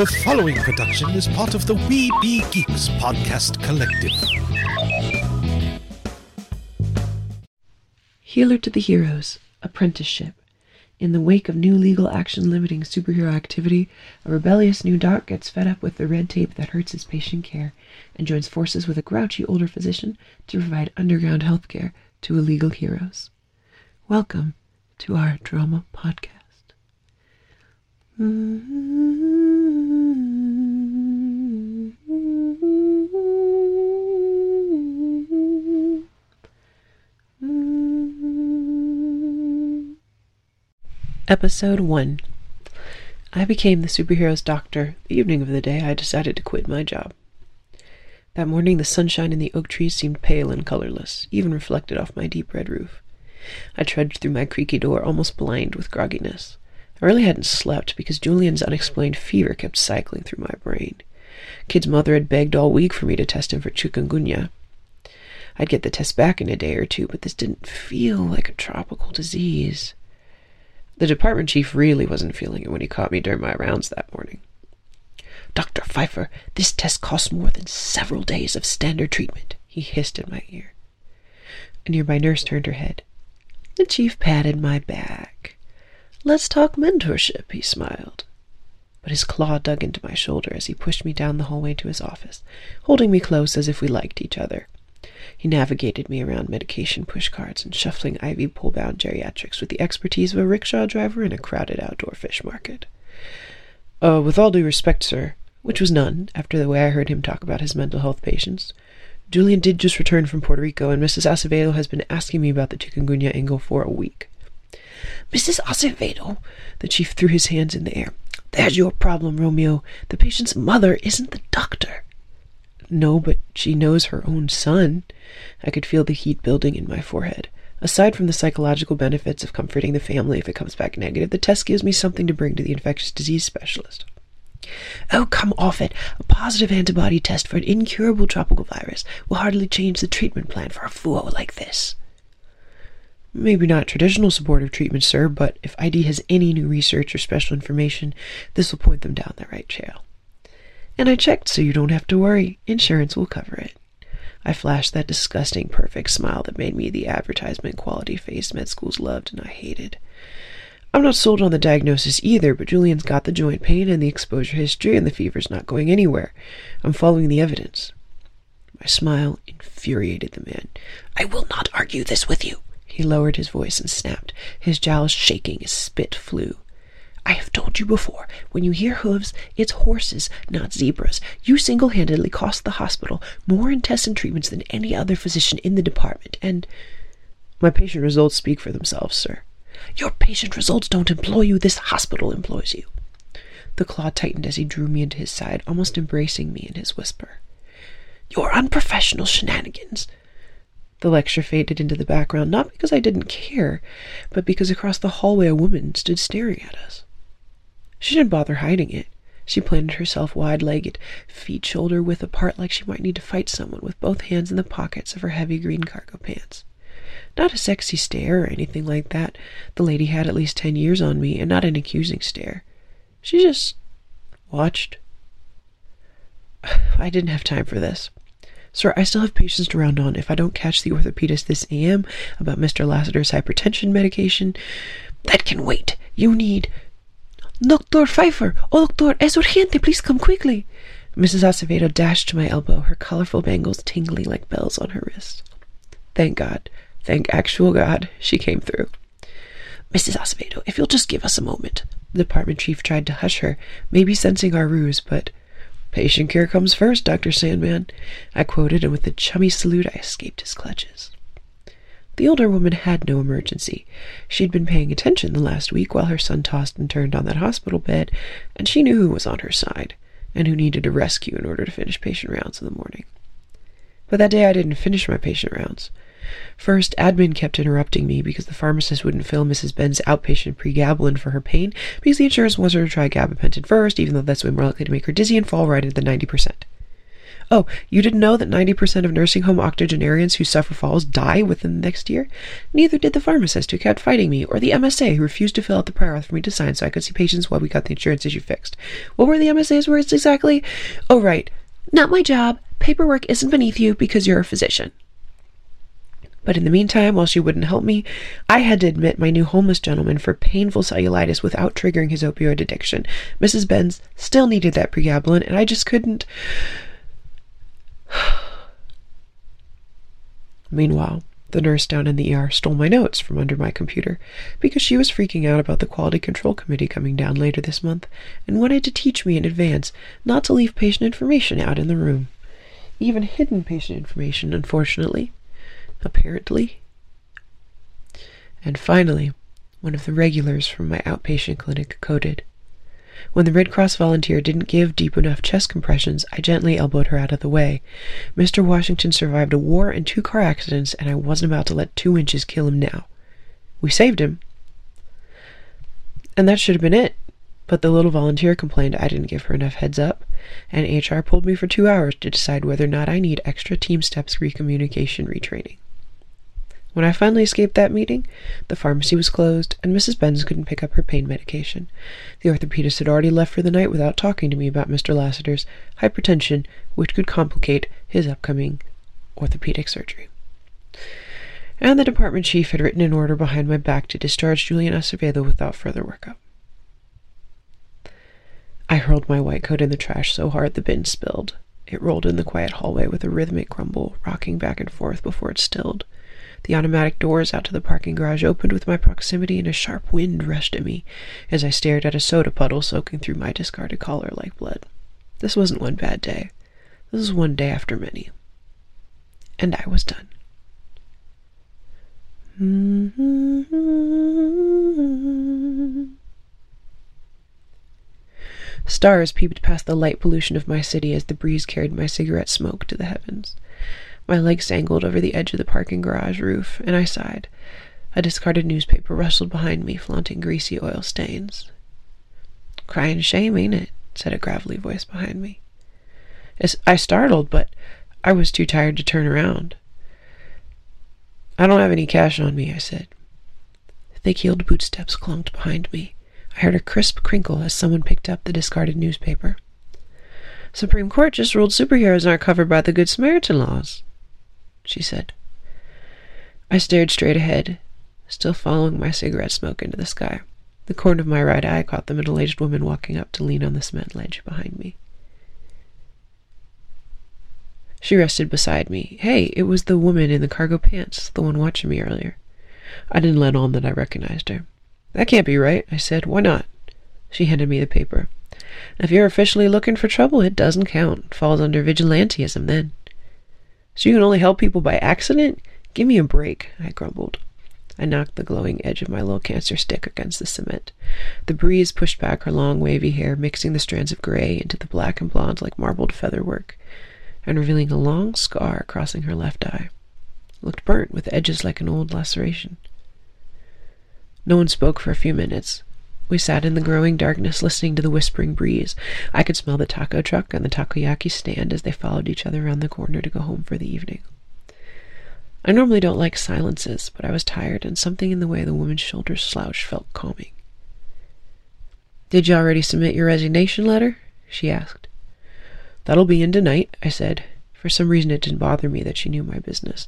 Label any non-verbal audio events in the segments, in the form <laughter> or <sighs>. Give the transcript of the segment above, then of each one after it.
The following production is part of the We Be Geeks podcast collective. Healer to the Heroes Apprenticeship. In the wake of new legal action limiting superhero activity, a rebellious new doc gets fed up with the red tape that hurts his patient care and joins forces with a grouchy older physician to provide underground health care to illegal heroes. Welcome to our drama podcast. Mm-hmm. Episode 1 I became the superhero's doctor the evening of the day I decided to quit my job. That morning, the sunshine in the oak trees seemed pale and colorless, even reflected off my deep red roof. I trudged through my creaky door, almost blind with grogginess. I really hadn't slept because Julian's unexplained fever kept cycling through my brain. Kid's mother had begged all week for me to test him for chikungunya. I'd get the test back in a day or two, but this didn't feel like a tropical disease. The department chief really wasn't feeling it when he caught me during my rounds that morning. Dr. Pfeiffer, this test costs more than several days of standard treatment, he hissed in my ear. A nearby nurse turned her head. The chief patted my back. Let's talk mentorship, he smiled. But his claw dug into my shoulder as he pushed me down the hallway to his office, holding me close as if we liked each other. He navigated me around medication pushcarts and shuffling IV pole-bound geriatrics with the expertise of a rickshaw driver in a crowded outdoor fish market. Uh, with all due respect, sir, which was none after the way I heard him talk about his mental health patients, Julian did just return from Puerto Rico, and Mrs. Acevedo has been asking me about the chikungunya angle for a week. Mrs. Acevedo, the chief threw his hands in the air. There's your problem, Romeo. The patient's mother isn't the doctor. No, but she knows her own son. I could feel the heat building in my forehead. Aside from the psychological benefits of comforting the family if it comes back negative, the test gives me something to bring to the infectious disease specialist. Oh, come off it. A positive antibody test for an incurable tropical virus will hardly change the treatment plan for a fool like this. Maybe not traditional supportive treatment, sir, but if ID has any new research or special information, this will point them down the right trail. And I checked so you don't have to worry. Insurance will cover it. I flashed that disgusting perfect smile that made me the advertisement quality face med schools loved and I hated. I'm not sold on the diagnosis either, but Julian's got the joint pain and the exposure history, and the fever's not going anywhere. I'm following the evidence. My smile infuriated the man. I will not argue this with you. He lowered his voice and snapped, his jowls shaking as spit flew. I have told you before, when you hear hooves, it's horses, not zebras. You single handedly cost the hospital more intestine treatments than any other physician in the department, and. My patient results speak for themselves, sir. Your patient results don't employ you, this hospital employs you. The claw tightened as he drew me into his side, almost embracing me in his whisper. Your unprofessional shenanigans. The lecture faded into the background, not because I didn't care, but because across the hallway a woman stood staring at us. She didn't bother hiding it. She planted herself wide legged, feet shoulder width apart, like she might need to fight someone, with both hands in the pockets of her heavy green cargo pants. Not a sexy stare or anything like that. The lady had at least ten years on me, and not an accusing stare. She just watched. <sighs> I didn't have time for this. Sir, I still have patients to round on. If I don't catch the orthopedist this AM about Mr. Lassiter's hypertension medication, that can wait. You need. Dr. Pfeiffer! Oh, doctor, es urgente! Please come quickly! Mrs. Acevedo dashed to my elbow, her colorful bangles tingling like bells on her wrist. Thank God, thank actual God, she came through. Mrs. Acevedo, if you'll just give us a moment. The department chief tried to hush her, maybe sensing our ruse, but Patient care comes first, Dr. Sandman, I quoted, and with a chummy salute I escaped his clutches. The older woman had no emergency. She'd been paying attention the last week while her son tossed and turned on that hospital bed, and she knew who was on her side, and who needed a rescue in order to finish patient rounds in the morning. But that day I didn't finish my patient rounds. First, admin kept interrupting me because the pharmacist wouldn't fill Mrs. Benz outpatient pregabalin for her pain because the insurance wants her to try gabapentin first, even though that's way more likely to make her dizzy and fall right into the 90%. Oh, you didn't know that 90% of nursing home octogenarians who suffer falls die within the next year? Neither did the pharmacist who kept fighting me, or the MSA who refused to fill out the prior auth for me to sign so I could see patients while we got the insurance issue fixed. What were the MSA's words exactly? Oh, right. Not my job. Paperwork isn't beneath you because you're a physician. But in the meantime, while she wouldn't help me, I had to admit my new homeless gentleman for painful cellulitis without triggering his opioid addiction. Mrs. Benz still needed that pregabalin, and I just couldn't. <sighs> Meanwhile, the nurse down in the ER stole my notes from under my computer because she was freaking out about the Quality Control Committee coming down later this month and wanted to teach me in advance not to leave patient information out in the room. Even hidden patient information, unfortunately. Apparently. And finally, one of the regulars from my outpatient clinic coded. When the Red Cross volunteer didn't give deep enough chest compressions, I gently elbowed her out of the way. Mr. Washington survived a war and two car accidents, and I wasn't about to let two inches kill him now. We saved him. And that should have been it. But the little volunteer complained I didn't give her enough heads up, and HR pulled me for two hours to decide whether or not I need extra TeamSTEPPS recommunication retraining. When I finally escaped that meeting, the pharmacy was closed, and Mrs. Benz couldn't pick up her pain medication. The orthopedist had already left for the night without talking to me about Mr. Lassiter's hypertension, which could complicate his upcoming orthopedic surgery. And the department chief had written an order behind my back to discharge Julian Acevedo without further workup. I hurled my white coat in the trash so hard the bin spilled. It rolled in the quiet hallway with a rhythmic grumble, rocking back and forth before it stilled. The automatic doors out to the parking garage opened with my proximity, and a sharp wind rushed at me as I stared at a soda puddle soaking through my discarded collar like blood. This wasn't one bad day. This was one day after many. And I was done. Stars peeped past the light pollution of my city as the breeze carried my cigarette smoke to the heavens. My legs dangled over the edge of the parking garage roof, and I sighed. A discarded newspaper rustled behind me, flaunting greasy oil stains. Crying shame, ain't it? said a gravelly voice behind me. I startled, but I was too tired to turn around. I don't have any cash on me, I said. Thick heeled bootsteps clunked behind me. I heard a crisp crinkle as someone picked up the discarded newspaper. Supreme Court just ruled superheroes aren't covered by the Good Samaritan laws she said. I stared straight ahead, still following my cigarette smoke into the sky. The corner of my right eye caught the middle aged woman walking up to lean on the cement ledge behind me. She rested beside me. Hey, it was the woman in the cargo pants, the one watching me earlier. I didn't let on that I recognized her. That can't be right, I said. Why not? She handed me the paper. If you're officially looking for trouble, it doesn't count. Falls under vigilantism then. So you can only help people by accident? Give me a break, I grumbled. I knocked the glowing edge of my little cancer stick against the cement. The breeze pushed back her long wavy hair, mixing the strands of gray into the black and blonde like marbled featherwork, and revealing a long scar crossing her left eye. It looked burnt with edges like an old laceration. No one spoke for a few minutes. We sat in the growing darkness listening to the whispering breeze. I could smell the taco truck and the takoyaki stand as they followed each other around the corner to go home for the evening. I normally don't like silences, but I was tired, and something in the way the woman's shoulders slouched felt calming. Did you already submit your resignation letter? she asked. That'll be in tonight, I said. For some reason, it didn't bother me that she knew my business,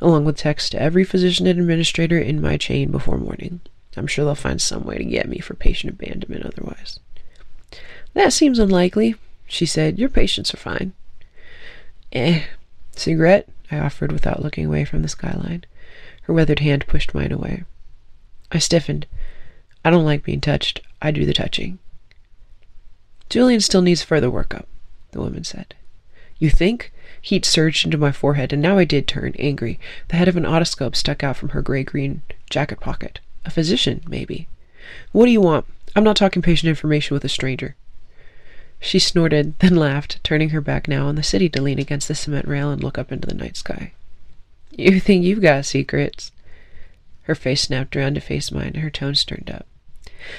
along with text to every physician and administrator in my chain before morning. I'm sure they'll find some way to get me for patient abandonment otherwise. That seems unlikely, she said. Your patients are fine. Eh. Cigarette? I offered without looking away from the skyline. Her weathered hand pushed mine away. I stiffened. I don't like being touched. I do the touching. Julian still needs further workup, the woman said. You think? Heat surged into my forehead, and now I did turn, angry. The head of an otoscope stuck out from her gray green jacket pocket. A physician, maybe. What do you want? I'm not talking patient information with a stranger. She snorted, <laughs> then laughed, turning her back now on the city to lean against the cement rail and look up into the night sky. You <laughs> think you've got secrets? Her face snapped around to face mine, and her tone sterned up.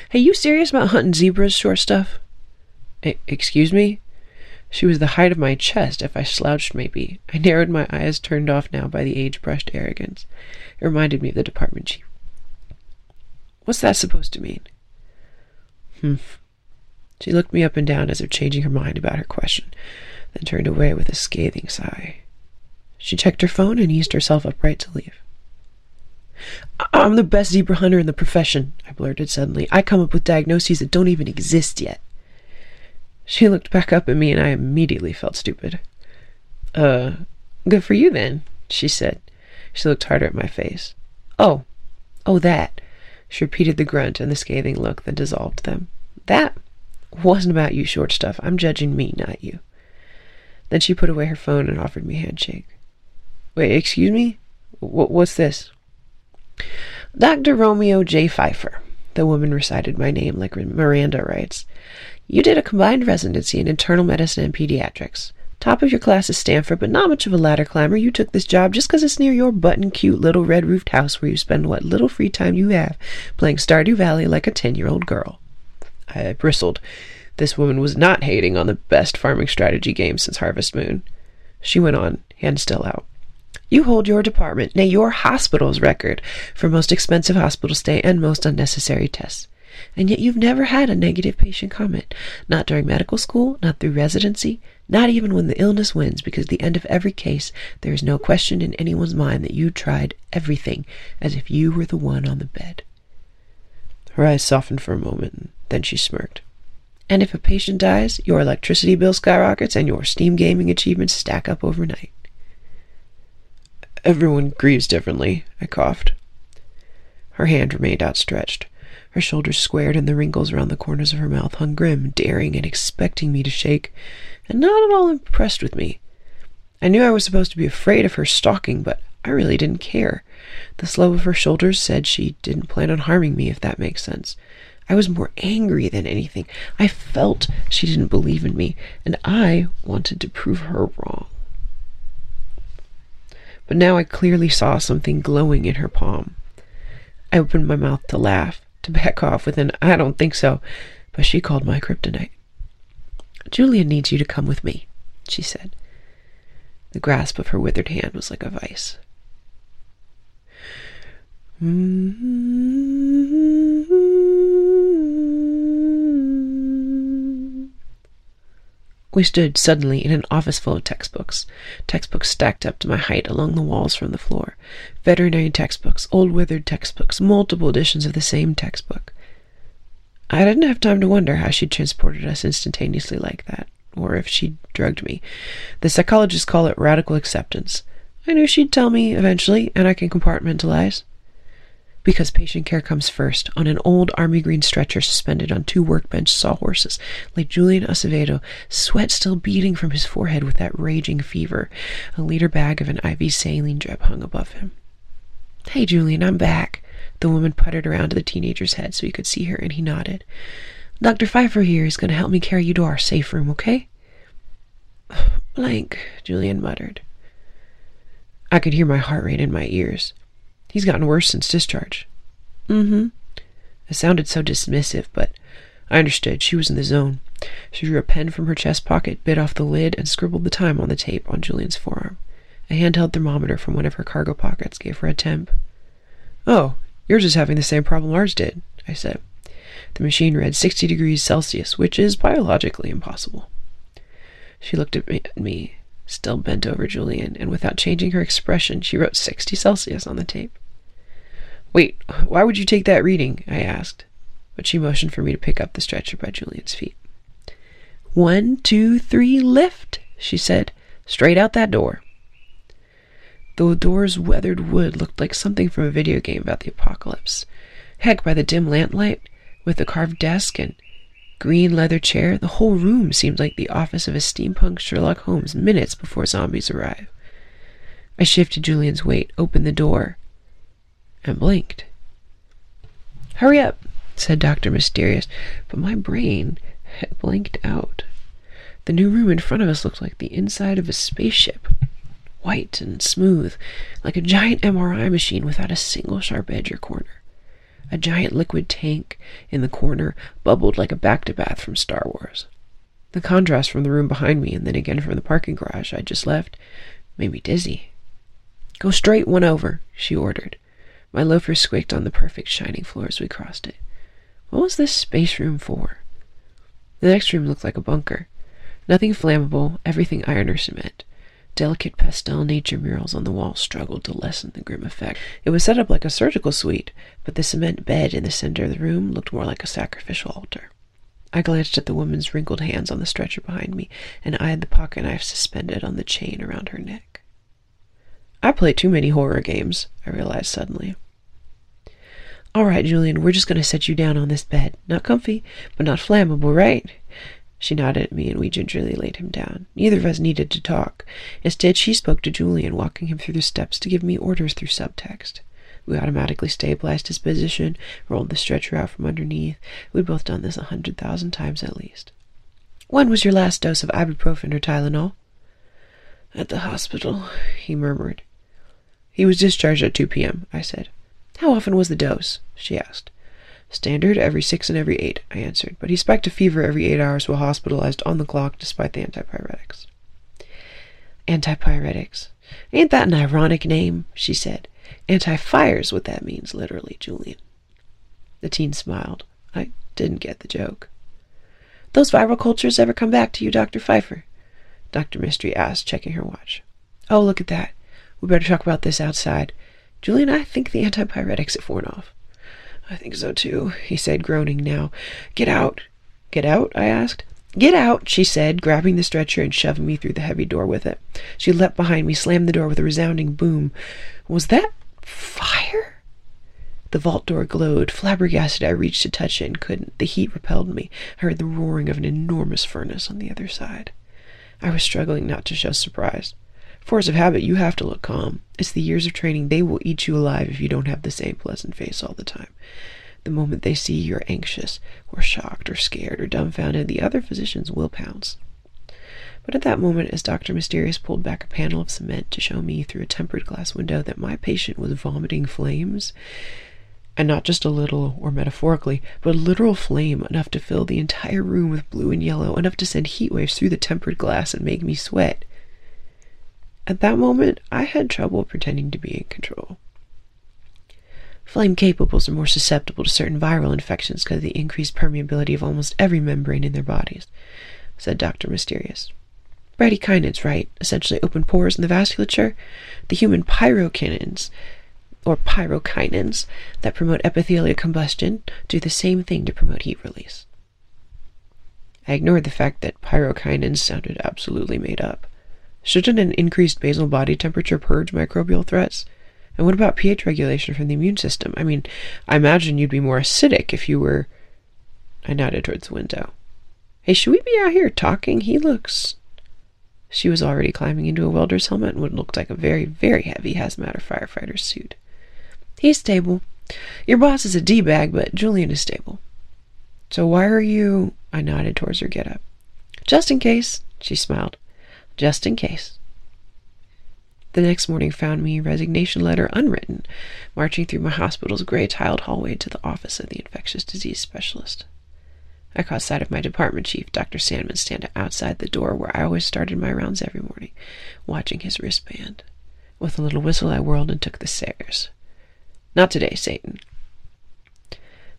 Hey, you serious about hunting zebras, short stuff? I- excuse me? She was the height of my chest if I slouched, maybe. I narrowed my eyes, turned off now by the age brushed arrogance. It reminded me of the department chief. What's that supposed to mean? Humph. She looked me up and down as if changing her mind about her question, then turned away with a scathing sigh. She checked her phone and eased herself upright to leave. I'm the best zebra hunter in the profession, I blurted suddenly. I come up with diagnoses that don't even exist yet. She looked back up at me and I immediately felt stupid. Uh, good for you then, she said. She looked harder at my face. Oh, oh, that. She repeated the grunt and the scathing look that dissolved them. That wasn't about you, short stuff. I'm judging me, not you. Then she put away her phone and offered me a handshake. Wait, excuse me? W- what's this? Dr. Romeo J. Pfeiffer. The woman recited my name like Miranda rights. You did a combined residency in internal medicine and pediatrics. Top of your class is Stanford, but not much of a ladder climber. You took this job just 'cause it's near your button cute little red roofed house where you spend what little free time you have playing Stardew Valley like a ten year old girl. I bristled. This woman was not hating on the best farming strategy game since Harvest Moon. She went on, hand still out. You hold your department, nay, your hospital's record for most expensive hospital stay and most unnecessary tests. And yet you've never had a negative patient comment. Not during medical school, not through residency, not even when the illness wins, because at the end of every case, there is no question in anyone's mind that you tried everything as if you were the one on the bed. Her eyes softened for a moment, then she smirked. And if a patient dies, your electricity bill skyrockets and your Steam gaming achievements stack up overnight. Everyone grieves differently, I coughed. Her hand remained outstretched. Her shoulders squared and the wrinkles around the corners of her mouth hung grim, daring and expecting me to shake, and not at all impressed with me. I knew I was supposed to be afraid of her stalking, but I really didn't care. The slope of her shoulders said she didn't plan on harming me, if that makes sense. I was more angry than anything. I felt she didn't believe in me, and I wanted to prove her wrong. But now I clearly saw something glowing in her palm. I opened my mouth to laugh, to back off with an I don't think so, but she called my kryptonite. Julian needs you to come with me, she said. The grasp of her withered hand was like a vice. Mm-hmm. We stood suddenly in an office full of textbooks, textbooks stacked up to my height along the walls from the floor. Veterinary textbooks, old withered textbooks, multiple editions of the same textbook. I didn't have time to wonder how she'd transported us instantaneously like that, or if she'd drugged me. The psychologists call it radical acceptance. I knew she'd tell me eventually, and I can compartmentalize because patient care comes first. On an old army green stretcher suspended on two workbench sawhorses lay Julian Acevedo, sweat still beading from his forehead with that raging fever. A liter bag of an IV saline drip hung above him. Hey, Julian, I'm back. The woman puttered around to the teenager's head so he could see her, and he nodded. Dr. Pfeiffer here is going to help me carry you to our safe room, okay? <sighs> Blank, Julian muttered. I could hear my heart rate in my ears. He's gotten worse since discharge. Mm-hmm. It sounded so dismissive, but I understood. She was in the zone. She drew a pen from her chest pocket, bit off the lid, and scribbled the time on the tape on Julian's forearm. A handheld thermometer from one of her cargo pockets gave her a temp. Oh, yours is having the same problem ours did, I said. The machine read 60 degrees Celsius, which is biologically impossible. She looked at me, at me, still bent over Julian, and without changing her expression, she wrote 60 Celsius on the tape. Wait, why would you take that reading? I asked, but she motioned for me to pick up the stretcher by Julian's feet. One, two, three, lift, she said, straight out that door. The door's weathered wood looked like something from a video game about the apocalypse. Heck, by the dim lamplight, with the carved desk and green leather chair, the whole room seemed like the office of a steampunk Sherlock Holmes minutes before zombies arrive. I shifted Julian's weight, opened the door, and blinked. Hurry up, said Dr. Mysterious, but my brain had blinked out. The new room in front of us looked like the inside of a spaceship, white and smooth, like a giant MRI machine without a single sharp edge or corner. A giant liquid tank in the corner bubbled like a bacta bath from Star Wars. The contrast from the room behind me and then again from the parking garage I just left made me dizzy. Go straight one over, she ordered. My loafers squeaked on the perfect shining floor as we crossed it. What was this space room for? The next room looked like a bunker. Nothing flammable, everything iron or cement. Delicate pastel nature murals on the walls struggled to lessen the grim effect. It was set up like a surgical suite, but the cement bed in the center of the room looked more like a sacrificial altar. I glanced at the woman's wrinkled hands on the stretcher behind me and eyed the pocket knife suspended on the chain around her neck. I play too many horror games, I realized suddenly. All right, Julian, we're just going to set you down on this bed. Not comfy, but not flammable, right? She nodded at me, and we gingerly laid him down. Neither of us needed to talk. Instead, she spoke to Julian, walking him through the steps to give me orders through subtext. We automatically stabilized his position, rolled the stretcher out from underneath. We'd both done this a hundred thousand times at least. When was your last dose of ibuprofen or Tylenol? At the hospital, he murmured. He was discharged at 2 p.m., I said. How often was the dose? she asked. Standard every six and every eight, I answered, but he spiked a fever every eight hours while hospitalized on the clock despite the antipyretics. Antipyretics. Ain't that an ironic name? she said. Anti-fire's what that means, literally, Julian. The teen smiled. I didn't get the joke. Those viral cultures ever come back to you, Dr. Pfeiffer? Dr. Mystery asked, checking her watch. Oh, look at that. We better talk about this outside. Julian, I think the antipyretics have worn off. I think so too, he said, groaning now. Get out. Get out? I asked. Get out, she said, grabbing the stretcher and shoving me through the heavy door with it. She leapt behind me, slammed the door with a resounding boom. Was that fire? The vault door glowed. Flabbergasted, I reached to touch it and couldn't. The heat repelled me. I heard the roaring of an enormous furnace on the other side. I was struggling not to show surprise. Force of habit, you have to look calm. It's the years of training. They will eat you alive if you don't have the same pleasant face all the time. The moment they see you're anxious, or shocked, or scared, or dumbfounded, the other physicians will pounce. But at that moment, as Dr. Mysterious pulled back a panel of cement to show me through a tempered glass window that my patient was vomiting flames, and not just a little, or metaphorically, but a literal flame enough to fill the entire room with blue and yellow, enough to send heat waves through the tempered glass and make me sweat, at that moment, I had trouble pretending to be in control. Flame capables are more susceptible to certain viral infections because of the increased permeability of almost every membrane in their bodies, said Dr. Mysterious. Bradykinins, right? Essentially open pores in the vasculature. The human pyrokinins, or pyrokinins, that promote epithelial combustion, do the same thing to promote heat release. I ignored the fact that pyrokinins sounded absolutely made up. Shouldn't an increased basal body temperature purge microbial threats? And what about pH regulation from the immune system? I mean, I imagine you'd be more acidic if you were. I nodded towards the window. Hey, should we be out here talking? He looks. She was already climbing into a welder's helmet and what looked like a very, very heavy hazmat or firefighter's suit. He's stable. Your boss is a D bag, but Julian is stable. So why are you. I nodded towards her get up. Just in case, she smiled just in case. The next morning found me resignation letter unwritten, marching through my hospital's gray tiled hallway to the office of the infectious disease specialist. I caught sight of my department chief, Dr. Sandman, standing outside the door where I always started my rounds every morning, watching his wristband. With a little whistle, I whirled and took the stairs. Not today, Satan.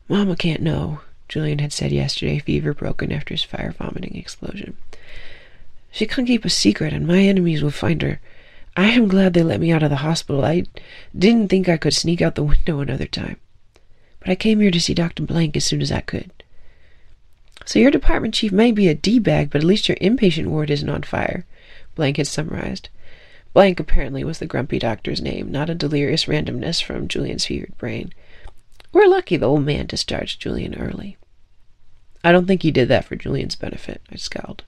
Mama can't know, Julian had said yesterday, fever broken after his fire vomiting explosion. She can't keep a secret, and my enemies will find her. I am glad they let me out of the hospital. I didn't think I could sneak out the window another time. But I came here to see Dr. Blank as soon as I could. So your department chief may be a D-bag, but at least your inpatient ward isn't on fire, Blank had summarized. Blank apparently was the grumpy doctor's name, not a delirious randomness from Julian's fevered brain. We're lucky the old man discharged Julian early. I don't think he did that for Julian's benefit, I scowled.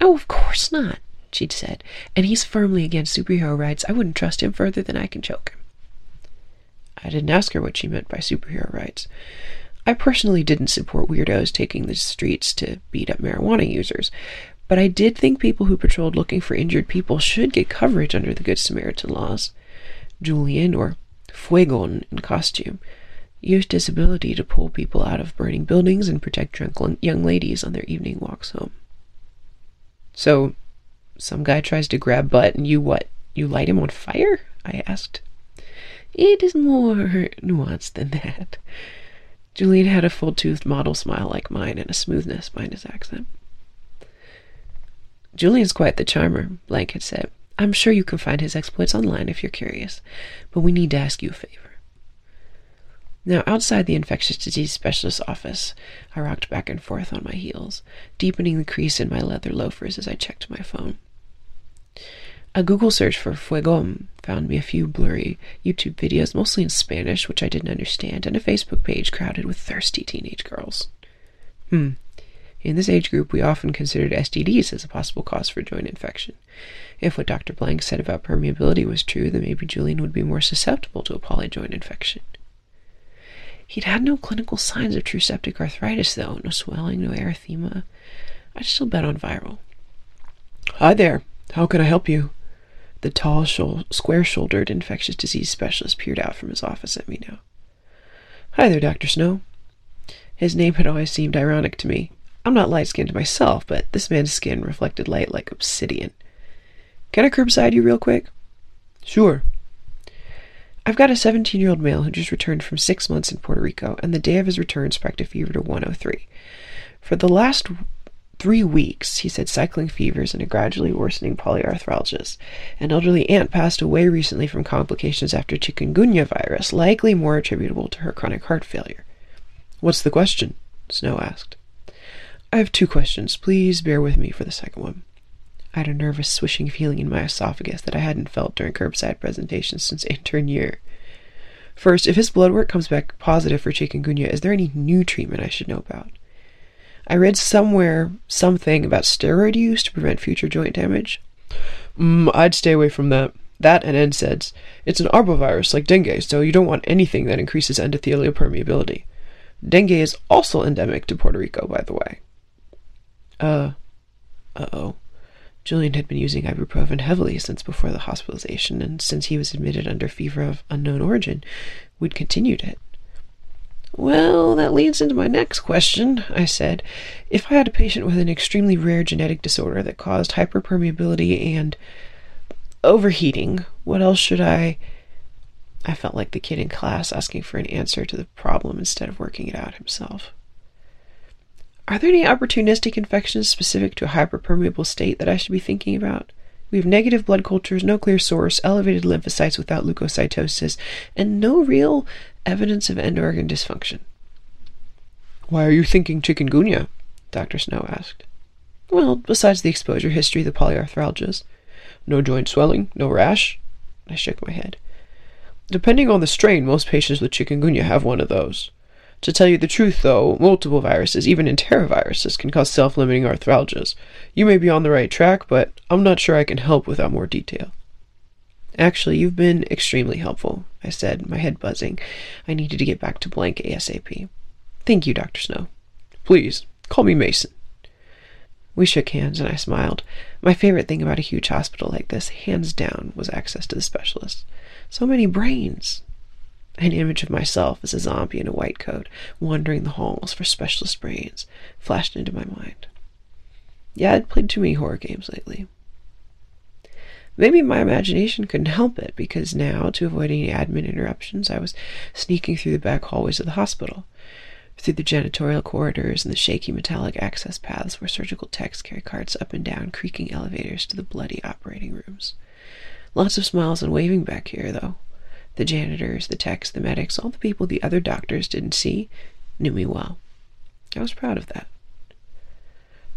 Oh, of course not, she'd said. And he's firmly against superhero rights. I wouldn't trust him further than I can choke him. I didn't ask her what she meant by superhero rights. I personally didn't support weirdos taking the streets to beat up marijuana users, but I did think people who patrolled looking for injured people should get coverage under the Good Samaritan laws. Julian, or Fuegon in costume, used his ability to pull people out of burning buildings and protect drunk young ladies on their evening walks home. So, some guy tries to grab butt and you what? You light him on fire? I asked. It is more nuanced than that. Julian had a full toothed model smile like mine and a smoothness behind his accent. Julian's quite the charmer, Blank had said. I'm sure you can find his exploits online if you're curious, but we need to ask you a favor. Now, outside the infectious disease specialist's office, I rocked back and forth on my heels, deepening the crease in my leather loafers as I checked my phone. A Google search for Fuegon found me a few blurry YouTube videos, mostly in Spanish, which I didn't understand, and a Facebook page crowded with thirsty teenage girls. Hmm. In this age group, we often considered STDs as a possible cause for joint infection. If what Dr. Blank said about permeability was true, then maybe Julian would be more susceptible to a polyjoint infection. He'd had no clinical signs of true septic arthritis, though no swelling, no erythema. I'd still bet on viral. Hi there. How can I help you? The tall, square shouldered infectious disease specialist peered out from his office at me now. Hi there, Dr. Snow. His name had always seemed ironic to me. I'm not light skinned myself, but this man's skin reflected light like obsidian. Can I curbside you real quick? Sure. I've got a 17 year old male who just returned from six months in Puerto Rico, and the day of his return spiked a fever to 103. For the last three weeks, he said cycling fevers and a gradually worsening polyarthralgias. An elderly aunt passed away recently from complications after chikungunya virus, likely more attributable to her chronic heart failure. What's the question? Snow asked. I have two questions. Please bear with me for the second one. I had a nervous swishing feeling in my esophagus that I hadn't felt during curbside presentations since intern year. First, if his blood work comes back positive for chikungunya, is there any new treatment I should know about? I read somewhere something about steroid use to prevent future joint damage. Mm, I'd stay away from that. That and NSAIDs. It's an arbovirus like dengue, so you don't want anything that increases endothelial permeability. Dengue is also endemic to Puerto Rico, by the way. Uh, uh oh. Julian had been using ibuprofen heavily since before the hospitalization, and since he was admitted under fever of unknown origin, we'd continued it. Well, that leads into my next question, I said. If I had a patient with an extremely rare genetic disorder that caused hyperpermeability and overheating, what else should I. I felt like the kid in class asking for an answer to the problem instead of working it out himself. Are there any opportunistic infections specific to a hyperpermeable state that I should be thinking about? We have negative blood cultures, no clear source, elevated lymphocytes without leukocytosis, and no real evidence of end organ dysfunction. Why are you thinking chikungunya? Dr. Snow asked. Well, besides the exposure history, the polyarthralgias. No joint swelling, no rash? I shook my head. Depending on the strain, most patients with chikungunya have one of those. To tell you the truth, though, multiple viruses, even enteroviruses, can cause self limiting arthralgias. You may be on the right track, but I'm not sure I can help without more detail. Actually, you've been extremely helpful, I said, my head buzzing. I needed to get back to blank ASAP. Thank you, Dr. Snow. Please, call me Mason. We shook hands and I smiled. My favorite thing about a huge hospital like this, hands down, was access to the specialists. So many brains, an image of myself as a zombie in a white coat, wandering the halls for specialist brains, flashed into my mind. Yeah, I'd played too many horror games lately. Maybe my imagination couldn't help it, because now, to avoid any admin interruptions, I was sneaking through the back hallways of the hospital, through the janitorial corridors and the shaky metallic access paths where surgical techs carry carts up and down creaking elevators to the bloody operating rooms. Lots of smiles and waving back here, though, the janitors, the techs, the medics, all the people the other doctors didn't see, knew me well. I was proud of that.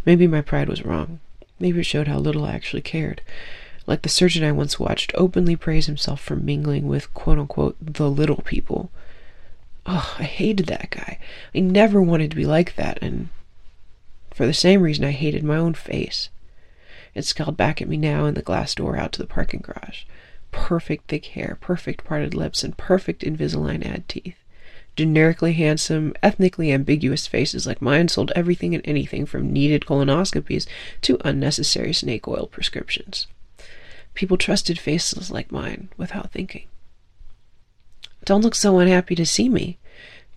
Maybe my pride was wrong. Maybe it showed how little I actually cared. Like the surgeon I once watched openly praise himself for mingling with quote unquote the little people. Oh, I hated that guy. I never wanted to be like that, and for the same reason I hated my own face. It scowled back at me now in the glass door out to the parking garage perfect thick hair, perfect parted lips, and perfect Invisalign ad teeth. Generically handsome, ethnically ambiguous faces like mine sold everything and anything from needed colonoscopies to unnecessary snake oil prescriptions. People trusted faces like mine without thinking. Don't look so unhappy to see me,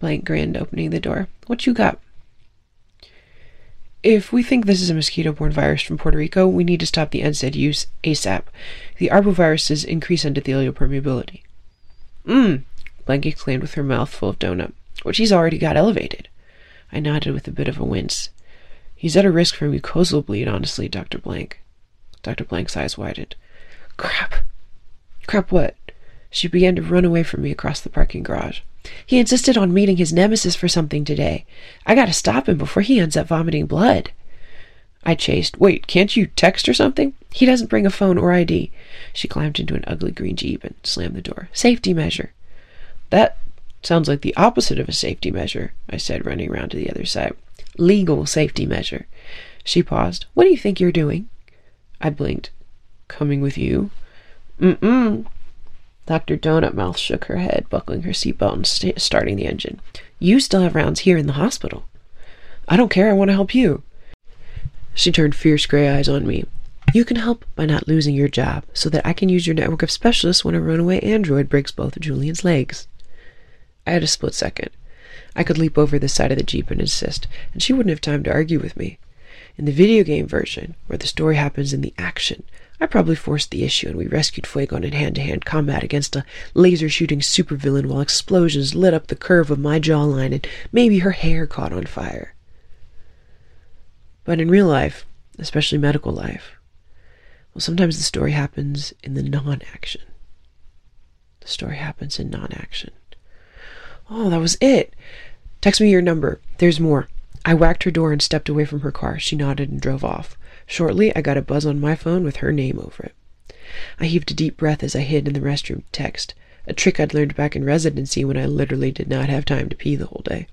Blank grinned, opening the door. What you got? If we think this is a mosquito borne virus from Puerto Rico, we need to stop the NSAID use ASAP. The arboviruses increase endothelial permeability. Mmm, Blank exclaimed with her mouth full of donut, which he's already got elevated. I nodded with a bit of a wince. He's at a risk for mucosal bleed, honestly, Dr. Blank. Dr. Blank's eyes widened. Crap. Crap what? She began to run away from me across the parking garage. He insisted on meeting his nemesis for something today. I gotta stop him before he ends up vomiting blood. I chased. Wait, can't you text or something? He doesn't bring a phone or ID. She climbed into an ugly green Jeep and slammed the door. Safety measure. That sounds like the opposite of a safety measure, I said, running around to the other side. Legal safety measure. She paused. What do you think you're doing? I blinked. Coming with you? Mm-mm. Dr. Donut Mouth shook her head, buckling her seatbelt and st- starting the engine. You still have rounds here in the hospital. I don't care. I want to help you. She turned fierce gray eyes on me. You can help by not losing your job so that I can use your network of specialists when a runaway android breaks both Julian's legs. I had a split second. I could leap over the side of the Jeep and insist, and she wouldn't have time to argue with me. In the video game version, where the story happens in the action, I probably forced the issue and we rescued Fuegon in hand to hand combat against a laser shooting supervillain while explosions lit up the curve of my jawline and maybe her hair caught on fire. But in real life, especially medical life, well, sometimes the story happens in the non action. The story happens in non action. Oh, that was it. Text me your number. There's more. I whacked her door and stepped away from her car. She nodded and drove off. Shortly, I got a buzz on my phone with her name over it. I heaved a deep breath as I hid in the restroom text, a trick I'd learned back in residency when I literally did not have time to pee the whole day.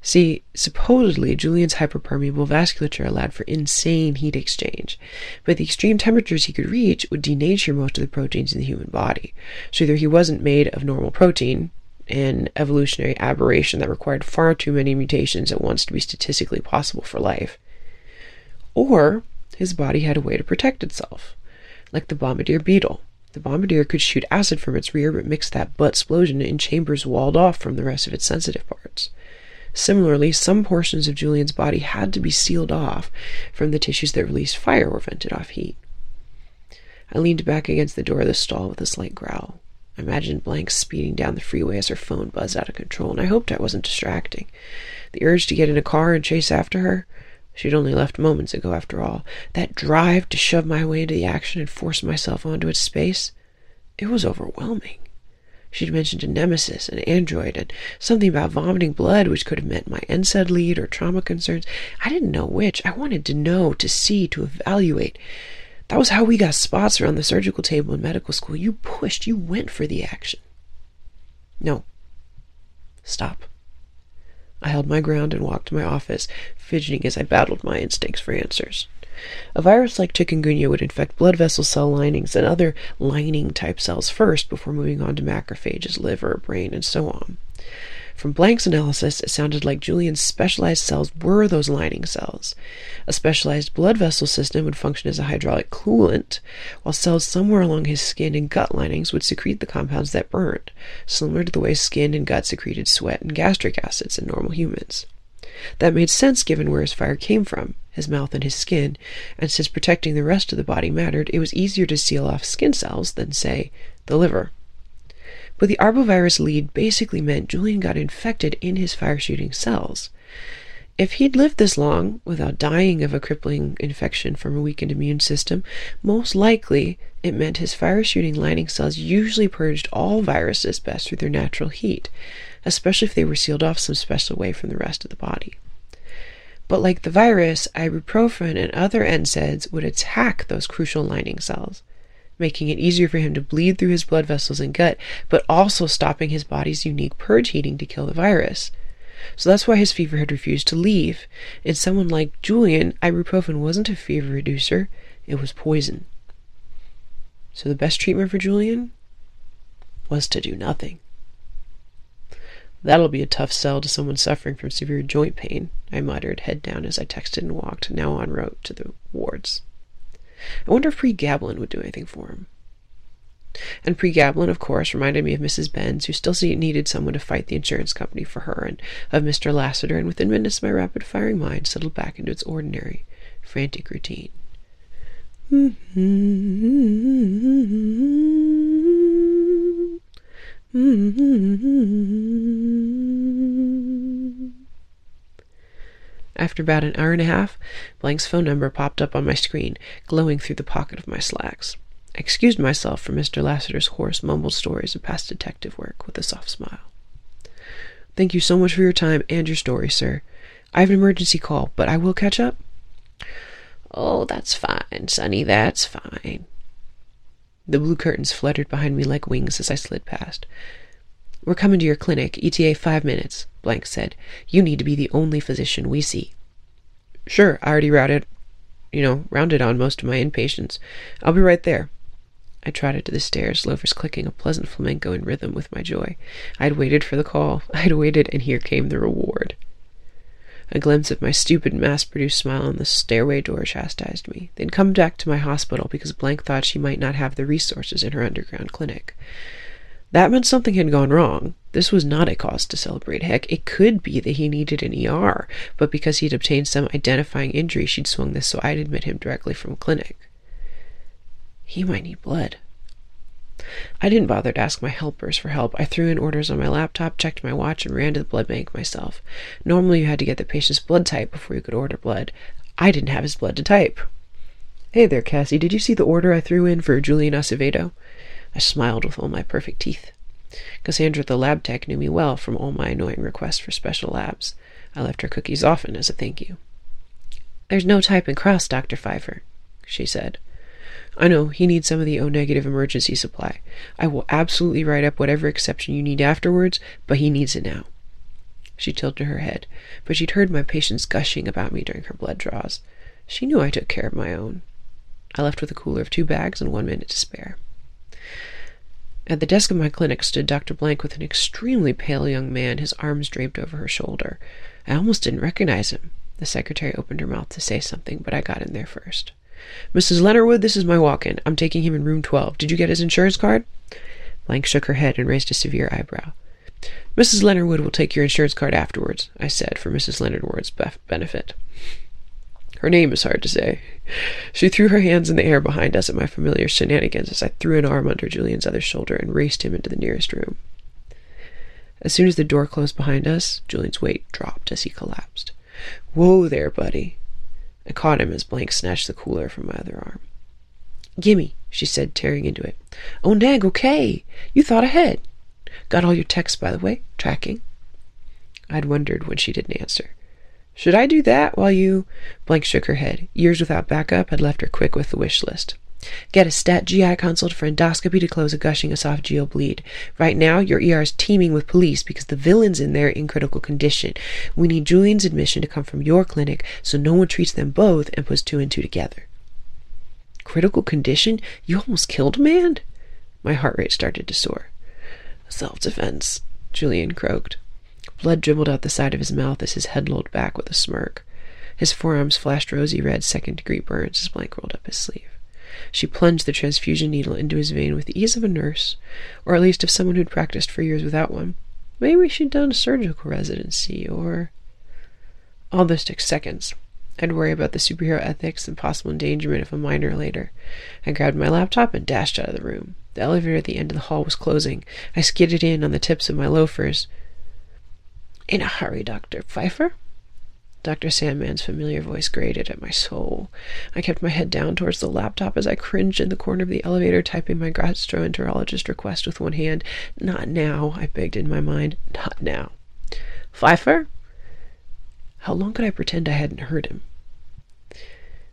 See, supposedly Julian's hyperpermeable vasculature allowed for insane heat exchange, but the extreme temperatures he could reach would denature most of the proteins in the human body. So either he wasn't made of normal protein, an evolutionary aberration that required far too many mutations at once to be statistically possible for life, or his body had a way to protect itself, like the bombardier beetle. The bombardier could shoot acid from its rear but mix that butt explosion in chambers walled off from the rest of its sensitive parts. Similarly, some portions of Julian's body had to be sealed off from the tissues that released fire or vented off heat. I leaned back against the door of the stall with a slight growl. I imagined Blank speeding down the freeway as her phone buzzed out of control, and I hoped I wasn't distracting. The urge to get in a car and chase after her, She'd only left moments ago, after all. That drive to shove my way into the action and force myself onto its space, it was overwhelming. She'd mentioned a nemesis, an android, and something about vomiting blood, which could have meant my NSAID lead or trauma concerns. I didn't know which. I wanted to know, to see, to evaluate. That was how we got spots around the surgical table in medical school. You pushed, you went for the action. No. Stop. I held my ground and walked to my office, fidgeting as I battled my instincts for answers. A virus like chikungunya would infect blood vessel cell linings and other lining type cells first before moving on to macrophages, liver, brain, and so on. From Blank's analysis, it sounded like Julian's specialized cells were those lining cells. A specialized blood vessel system would function as a hydraulic coolant, while cells somewhere along his skin and gut linings would secrete the compounds that burned, similar to the way skin and gut secreted sweat and gastric acids in normal humans. That made sense given where his fire came from, his mouth and his skin, and since protecting the rest of the body mattered, it was easier to seal off skin cells than, say, the liver. But the arbovirus lead basically meant Julian got infected in his fire shooting cells. If he'd lived this long without dying of a crippling infection from a weakened immune system, most likely it meant his fire shooting lining cells usually purged all viruses best through their natural heat, especially if they were sealed off some special way from the rest of the body. But like the virus, ibuprofen and other NSAIDs would attack those crucial lining cells making it easier for him to bleed through his blood vessels and gut, but also stopping his body's unique purge heating to kill the virus. So that's why his fever had refused to leave. In someone like Julian, ibuprofen wasn't a fever reducer, it was poison. So the best treatment for Julian was to do nothing. That'll be a tough sell to someone suffering from severe joint pain, I muttered, head down as I texted and walked, now en route to the wards. I wonder if Pregabalin would do anything for him. And pregabalin, of course, reminded me of Mrs. Benz, who still needed someone to fight the insurance company for her, and of Mr. Lassiter, and within minutes my rapid firing mind settled back into its ordinary, frantic routine. Mm-hmm. Mm-hmm. After about an hour and a half, Blank's phone number popped up on my screen, glowing through the pocket of my slacks. I excused myself from Mr. Lassiter's hoarse, mumbled stories of past detective work with a soft smile. Thank you so much for your time and your story, sir. I have an emergency call, but I will catch up. Oh, that's fine, Sonny, that's fine. The blue curtains fluttered behind me like wings as I slid past. We're coming to your clinic, ETA five minutes, Blank said. You need to be the only physician we see. Sure, I already routed, you know, rounded on most of my inpatients. I'll be right there. I trotted to the stairs, loafers clicking a pleasant flamenco in rhythm with my joy. I'd waited for the call. <laughs> I'd waited, and here came the reward. A glimpse of my stupid, mass-produced smile on the stairway door chastised me. They'd come back to my hospital because Blank thought she might not have the resources in her underground clinic. That meant something had gone wrong. This was not a cause to celebrate. Heck, it could be that he needed an ER, but because he'd obtained some identifying injury, she'd swung this so I'd admit him directly from clinic. He might need blood. I didn't bother to ask my helpers for help. I threw in orders on my laptop, checked my watch, and ran to the blood bank myself. Normally, you had to get the patient's blood type before you could order blood. I didn't have his blood to type. Hey there, Cassie. Did you see the order I threw in for Julian Acevedo? I smiled with all my perfect teeth. Cassandra, the lab tech, knew me well from all my annoying requests for special labs. I left her cookies often as a thank you. There's no type and cross, Dr. Pfeiffer, she said. I know he needs some of the O negative emergency supply. I will absolutely write up whatever exception you need afterwards, but he needs it now. She tilted her head, but she'd heard my patients gushing about me during her blood draws. She knew I took care of my own. I left with a cooler of two bags and one minute to spare. At the desk of my clinic stood Dr. Blank with an extremely pale young man, his arms draped over her shoulder. I almost didn't recognize him. The secretary opened her mouth to say something, but I got in there first. Mrs. Leonardwood, this is my walk-in. I'm taking him in room 12. Did you get his insurance card? Blank shook her head and raised a severe eyebrow. Mrs. Leonardwood will take your insurance card afterwards, I said, for Mrs. Leonardwood's benefit. Her name is hard to say. She threw her hands in the air behind us at my familiar shenanigans as I threw an arm under Julian's other shoulder and raced him into the nearest room. As soon as the door closed behind us, Julian's weight dropped as he collapsed. Whoa there, buddy. I caught him as Blank snatched the cooler from my other arm. Gimme, she said, tearing into it. Oh, neg, okay. You thought ahead. Got all your texts, by the way? Tracking? I'd wondered when she didn't answer. Should I do that while you. Blank shook her head. Years without backup had left her quick with the wish list. Get a stat GI consult for endoscopy to close a gushing esophageal bleed. Right now, your ER is teeming with police because the villain's in there in critical condition. We need Julian's admission to come from your clinic so no one treats them both and puts two and two together. Critical condition? You almost killed a man? My heart rate started to soar. Self defense, Julian croaked. Blood dribbled out the side of his mouth as his head lolled back with a smirk. His forearms flashed rosy red second degree burns as Blank rolled up his sleeve. She plunged the transfusion needle into his vein with the ease of a nurse, or at least of someone who'd practiced for years without one. Maybe she'd done a surgical residency, or. All this took seconds. I'd worry about the superhero ethics and possible endangerment of a minor later. I grabbed my laptop and dashed out of the room. The elevator at the end of the hall was closing. I skidded in on the tips of my loafers. In a hurry, Dr. Pfeiffer? Dr. Sandman's familiar voice grated at my soul. I kept my head down towards the laptop as I cringed in the corner of the elevator, typing my gastroenterologist request with one hand. Not now, I begged in my mind. Not now. Pfeiffer? How long could I pretend I hadn't heard him?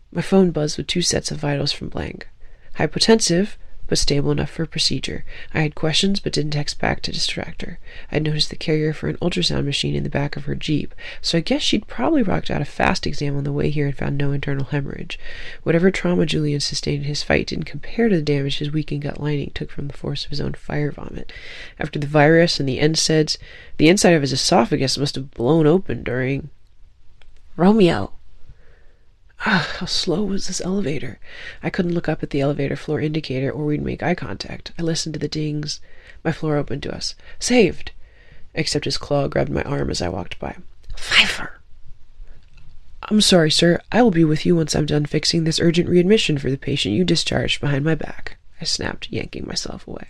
My phone buzzed with two sets of vitals from Blank. Hypotensive, but stable enough for procedure. I had questions, but didn't text back to distract her. I'd noticed the carrier for an ultrasound machine in the back of her Jeep, so I guess she'd probably rocked out a fast exam on the way here and found no internal hemorrhage. Whatever trauma Julian sustained in his fight didn't compare to the damage his weakened gut lining took from the force of his own fire vomit. After the virus and the NSAIDs, the inside of his esophagus must have blown open during. Romeo! Ah, <sighs> how slow was this elevator? I couldn't look up at the elevator floor indicator or we'd make eye contact. I listened to the dings. My floor opened to us. Saved! Except his claw grabbed my arm as I walked by. Pfeiffer! I'm sorry, sir. I will be with you once I'm done fixing this urgent readmission for the patient you discharged behind my back. I snapped, yanking myself away.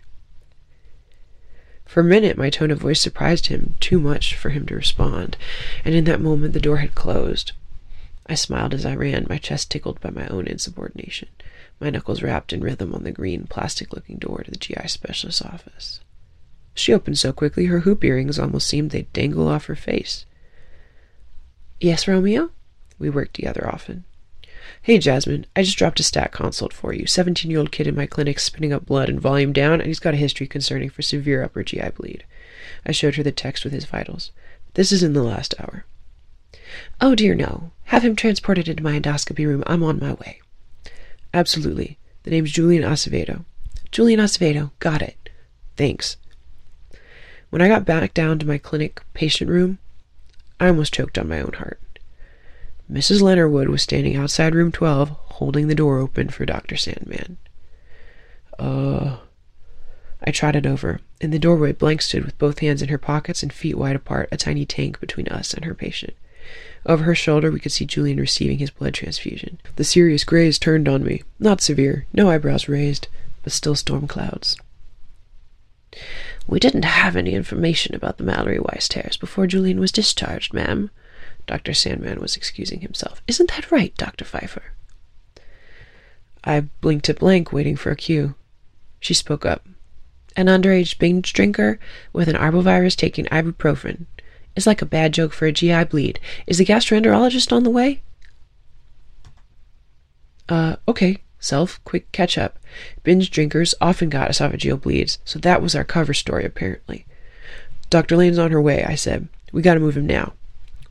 For a minute, my tone of voice surprised him too much for him to respond, and in that moment the door had closed. I smiled as I ran, my chest tickled by my own insubordination, my knuckles rapped in rhythm on the green, plastic looking door to the GI specialist's office. She opened so quickly her hoop earrings almost seemed they'd dangle off her face. Yes, Romeo? We worked together often. Hey, Jasmine, I just dropped a stat consult for you. 17 year old kid in my clinic spitting up blood and volume down, and he's got a history concerning for severe upper GI bleed. I showed her the text with his vitals. This is in the last hour. Oh, dear, no. Have him transported into my endoscopy room. I'm on my way. Absolutely. The name's Julian Acevedo. Julian Acevedo. Got it. Thanks. When I got back down to my clinic patient room, I almost choked on my own heart. Mrs. Leonardwood was standing outside room 12, holding the door open for Dr. Sandman. Uh. I trotted over. In the doorway, Blank stood with both hands in her pockets and feet wide apart, a tiny tank between us and her patient. Over her shoulder, we could see Julian receiving his blood transfusion. The serious grays turned on me. Not severe, no eyebrows raised, but still storm clouds. We didn't have any information about the Mallory Weiss tears before Julian was discharged, ma'am. Dr. Sandman was excusing himself. Isn't that right, Dr. Pfeiffer? I blinked at blank, waiting for a cue. She spoke up. An underage binge drinker with an arbovirus taking ibuprofen. Is like a bad joke for a GI bleed. Is the gastroenterologist on the way? Uh, okay. Self, quick catch up. Binge drinkers often got esophageal bleeds, so that was our cover story, apparently. Dr. Lane's on her way, I said. We gotta move him now.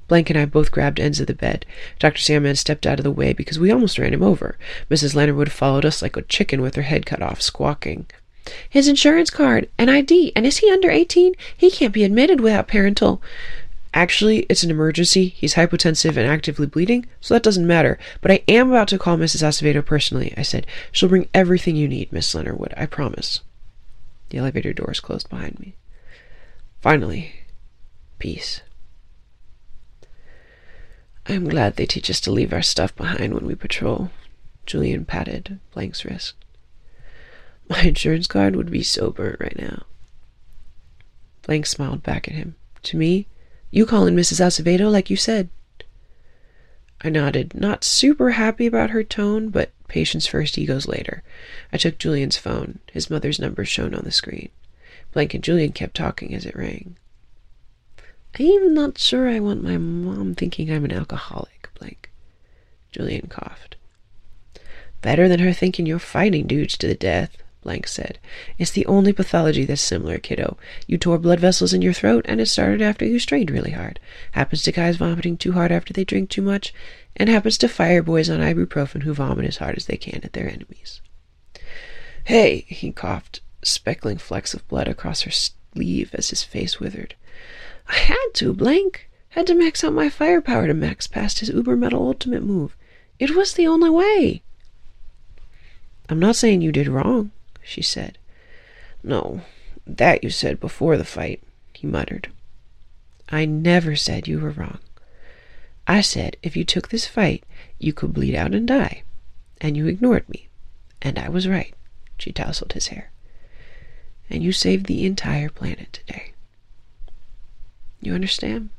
Blank and I both grabbed ends of the bed. Dr. Sandman stepped out of the way because we almost ran him over. Mrs. Leonardwood followed us like a chicken with her head cut off, squawking. His insurance card and ID, and is he under 18? He can't be admitted without parental. Actually, it's an emergency. He's hypotensive and actively bleeding, so that doesn't matter. But I am about to call Mrs. Acevedo personally, I said. She'll bring everything you need, Miss Leonardwood, I promise. The elevator doors closed behind me. Finally, peace. I'm glad they teach us to leave our stuff behind when we patrol. Julian patted Blank's wrist. <laughs> My insurance card would be so burnt right now. Blank smiled back at him. To me, you calling Mrs. Acevedo like you said. I nodded, not super happy about her tone, but patience first, egos later. I took Julian's phone. His mother's number shone on the screen. Blank and Julian kept talking as it rang. I'm not sure I want my mom thinking I'm an alcoholic, blank. Julian coughed. Better than her thinking you're fighting dudes to the death, Blank said. It's the only pathology that's similar, kiddo. You tore blood vessels in your throat, and it started after you strained really hard. Happens to guys vomiting too hard after they drink too much, and happens to fire boys on ibuprofen who vomit as hard as they can at their enemies. Hey, he coughed, speckling flecks of blood across her sleeve as his face withered. I had to, blank. Had to max out my firepower to max past his uber metal ultimate move. It was the only way. I'm not saying you did wrong, she said. No, that you said before the fight, he muttered. I never said you were wrong. I said if you took this fight, you could bleed out and die. And you ignored me. And I was right. She tousled his hair. And you saved the entire planet today. You understand?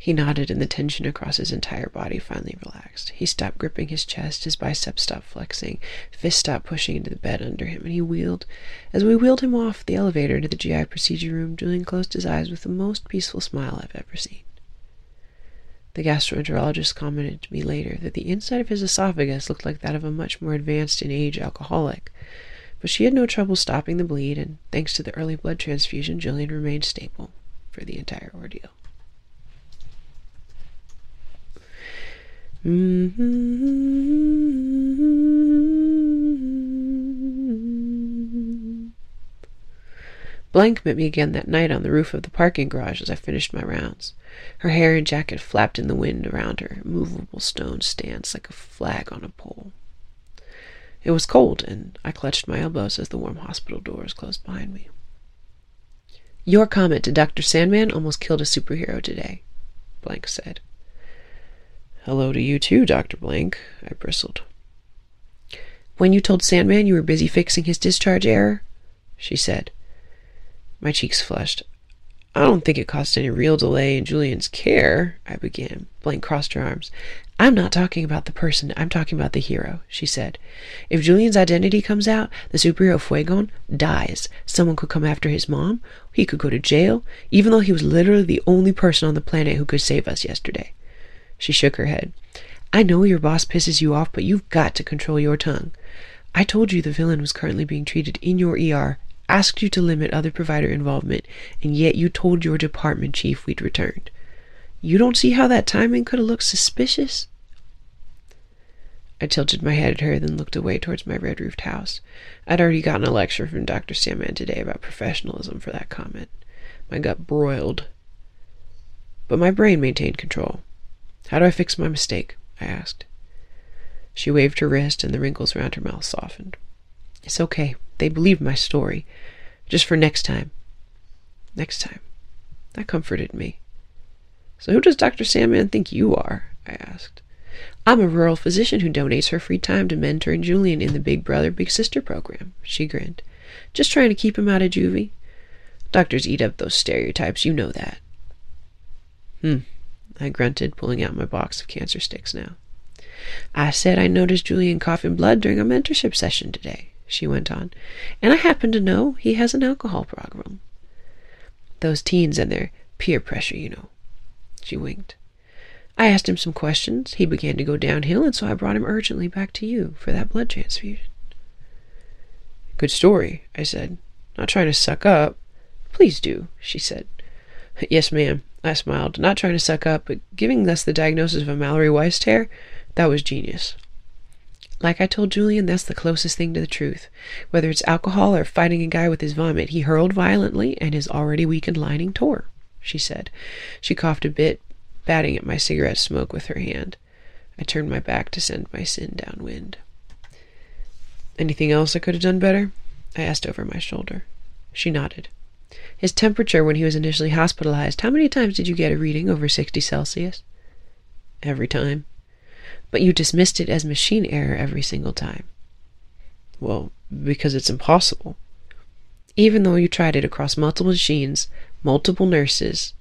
He nodded, and the tension across his entire body finally relaxed. He stopped gripping his chest, his biceps stopped flexing, fists stopped pushing into the bed under him, and he wheeled. As we wheeled him off the elevator into the GI procedure room, Julian closed his eyes with the most peaceful smile I've ever seen. The gastroenterologist commented to me later that the inside of his esophagus looked like that of a much more advanced in age alcoholic, but she had no trouble stopping the bleed, and thanks to the early blood transfusion, Julian remained stable for the entire ordeal. Mm-hmm. Blank met me again that night on the roof of the parking garage as I finished my rounds. Her hair and jacket flapped in the wind around her movable stone stance like a flag on a pole. It was cold, and I clutched my elbows as the warm hospital doors closed behind me. Your comment to Dr. Sandman almost killed a superhero today, Blank said. Hello to you too, Dr. Blank, I bristled. When you told Sandman you were busy fixing his discharge error, she said. My cheeks flushed. I don't think it caused any real delay in Julian's care, I began. Blank crossed her arms. I'm not talking about the person, I'm talking about the hero, she said. If Julian's identity comes out, the superhero Fuegon dies. Someone could come after his mom. He could go to jail, even though he was literally the only person on the planet who could save us yesterday. She shook her head. I know your boss pisses you off, but you've got to control your tongue. I told you the villain was currently being treated in your ER, asked you to limit other provider involvement, and yet you told your department chief we'd returned. You don't see how that timing could have looked suspicious? I tilted my head at her, then looked away towards my red roofed house. I'd already gotten a lecture from Dr. Sandman today about professionalism for that comment. My gut broiled. But my brain maintained control. How do I fix my mistake? I asked. She waved her wrist, and the wrinkles around her mouth softened. It's okay. They believe my story. Just for next time. Next time. That comforted me. So who does Dr. Sandman think you are? I asked. I'm a rural physician who donates her free time to mentoring Julian in the Big Brother Big Sister program. She grinned. Just trying to keep him out of juvie. Doctors eat up those stereotypes, you know that. Hmm, I grunted, pulling out my box of cancer sticks now. I said I noticed Julian coughing blood during a mentorship session today, she went on, and I happen to know he has an alcohol problem. Those teens and their peer pressure, you know. She winked. I asked him some questions. He began to go downhill, and so I brought him urgently back to you for that blood transfusion. Good story, I said. Not trying to suck up. Please do, she said. Yes, ma'am. I smiled. Not trying to suck up, but giving us the diagnosis of a Mallory Weiss tear, that was genius. Like I told Julian, that's the closest thing to the truth. Whether it's alcohol or fighting a guy with his vomit, he hurled violently and his already weakened lining tore, she said. She coughed a bit, batting at my cigarette smoke with her hand. I turned my back to send my sin downwind. Anything else I could have done better? I asked over my shoulder. She nodded. His temperature when he was initially hospitalized, how many times did you get a reading over 60 Celsius? Every time. But you dismissed it as machine error every single time. Well, because it's impossible. Even though you tried it across multiple machines, multiple nurses,